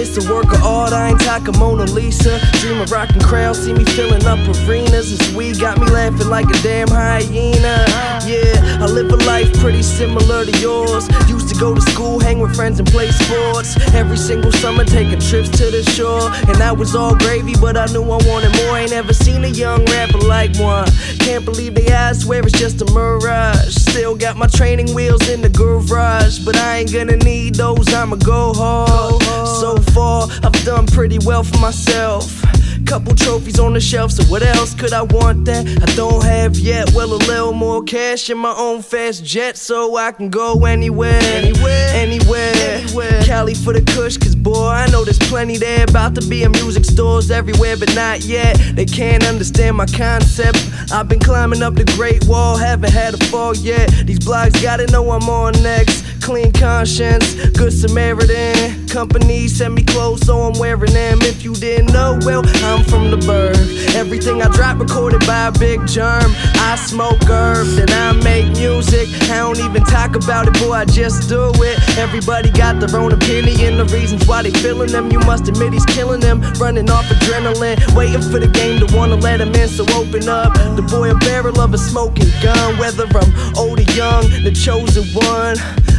It's a work of art, I ain't talking Mona Lisa. Dream of rocking crowds, see me filling up arenas. This weed got me laughing like a damn hyena. Yeah, I live a life pretty similar to yours. Used to go to school, hang with friends, and play sports. Every single summer, taking trips to the shore. And that was all gravy, but I knew I wanted more. Ain't ever seen a young rapper like one. Can't believe they asked, swear it's just a mirage. Still got my training wheels in the garage, but I ain't gonna need those, I'ma go hard. So far, I've done pretty well for myself. Couple trophies on the shelf, so what else could I want that I don't have yet? Well, a little more cash in my own fast jet, so I can go anywhere, anywhere, anywhere. anywhere. Cali for the kush, cause boy, I know there's plenty there. About to be in music stores everywhere, but not yet. They can't understand my concept. I've been climbing up the Great Wall, haven't had a fall yet. These blogs gotta know I'm on next. Clean conscience, good Samaritan. Company send me clothes, so I'm wearing them. If you didn't know, well, I'm from the burg. Everything I drop recorded by a Big Jerm. I smoke herb, then I make music. I don't even talk about it, boy, I just do it. Everybody got their own opinion, the reasons why they feeling them. You must admit he's killing them, running off adrenaline, waiting for the game to wanna let him in. So open up, the boy a barrel of a smoking gun. Whether I'm old or young, the chosen one.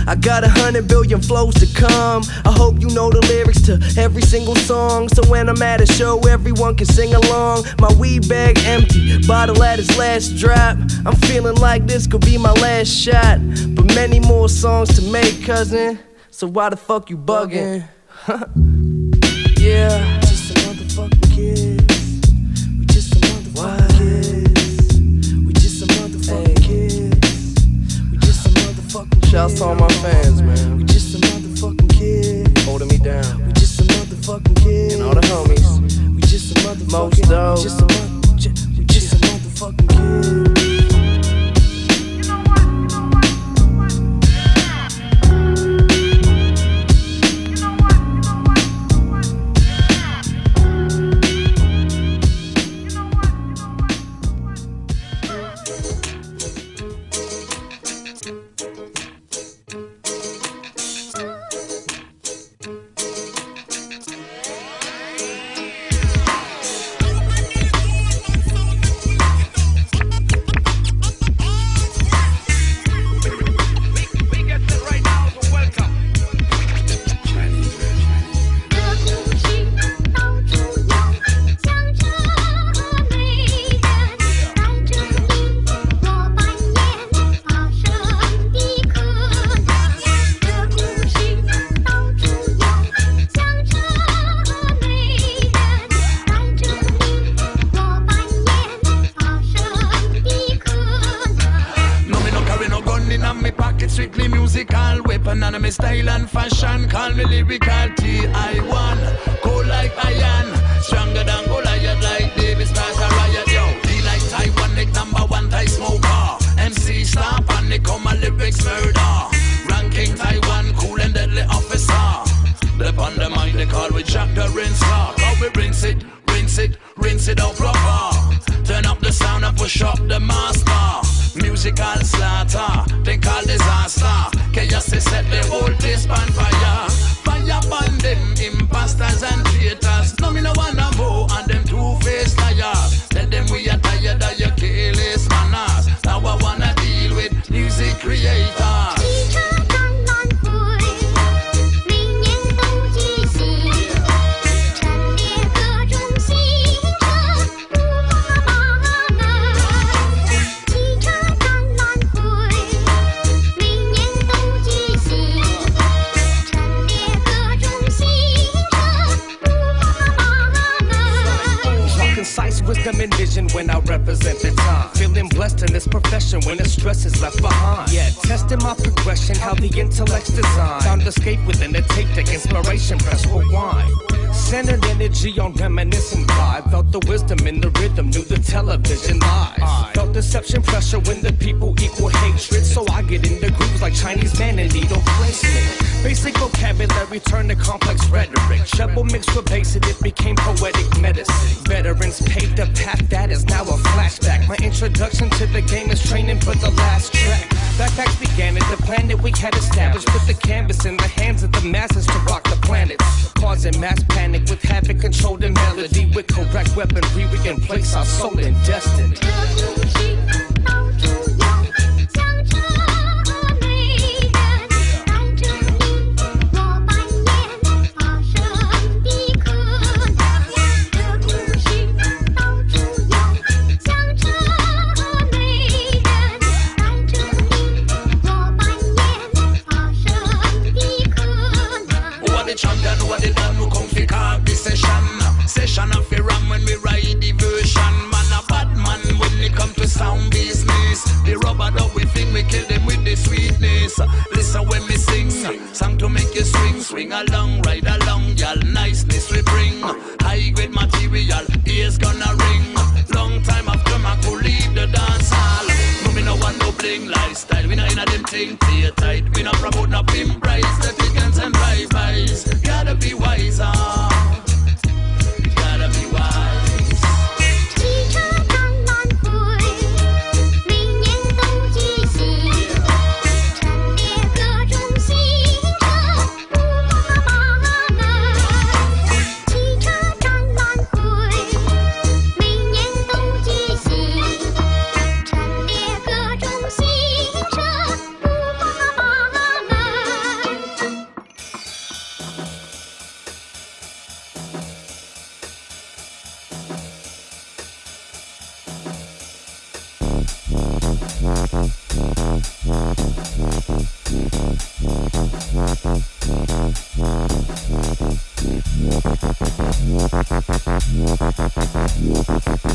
I got a hundred billion flows to come. I hope you know the lyrics to every single song. So when I'm at a show, everyone can sing along. My weed bag empty, bottle at its last drop. I'm feeling like this could be my last shot. But many more songs to make, cousin. So why the fuck you bugging? yeah. Just a motherfucking kids. Lyrical T.I.1. Cold like iron, stronger than Goliath like Davis stars a riot. Yo, D like Taiwan, neck number one Thai smoker. MC star panic on my lyrics murder. Ranking Taiwan, cool and deadly officer. Lep on the mind they call we Jack the Rinse How we rinse it, rinse it, rinse it out proper. Turn up the sound and push up the master. Musical slaughter, they call disaster. Chaos is set the whole place on fire. Upon them imposters and traitors. No me no wanna more and them Energy on reminiscent vibe. Felt the wisdom in the rhythm, knew the television lies. Felt deception pressure when the people equal hatred. So I get in the grooves like Chinese man in needle placement. Basic vocabulary turned to complex rhetoric. Treble mixed with bass and it became poetic medicine. Veterans paved a path that is now a flashback. My introduction to the game is training for the last track backpacks began at the that we had established. Put the canvas in the hands of the masses to rock the planet. Causing mass panic with havoc, controlled and melody. With correct weaponry, we can place our soul in destiny. bring along Thank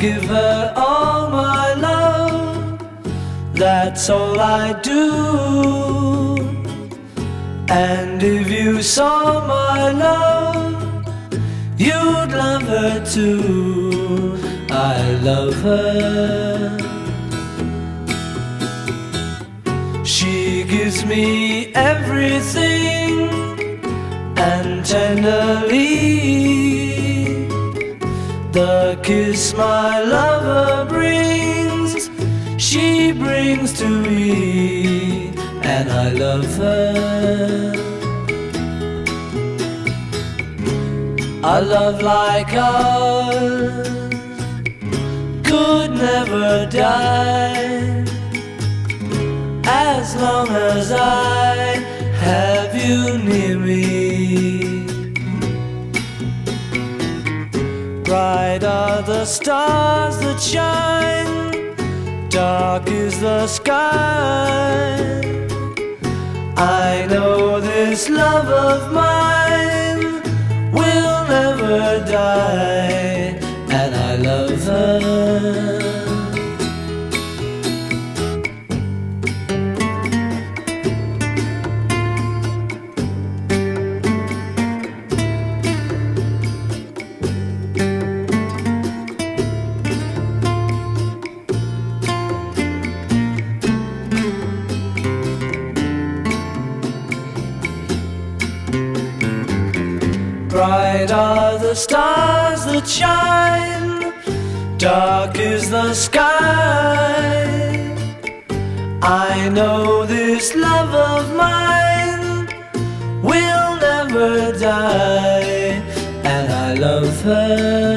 give her all my love, that's all I do. And if you saw my love, you'd love her too. I love her. She gives me everything and tenderly the kiss my lover brings, she brings to me, and I love her. A love like ours could never die as long as I have you near me. Bright are the stars that shine, dark is the sky. I know this love of mine will never die, that shine, dark is the sky. I know this love of mine will never die, and I love her.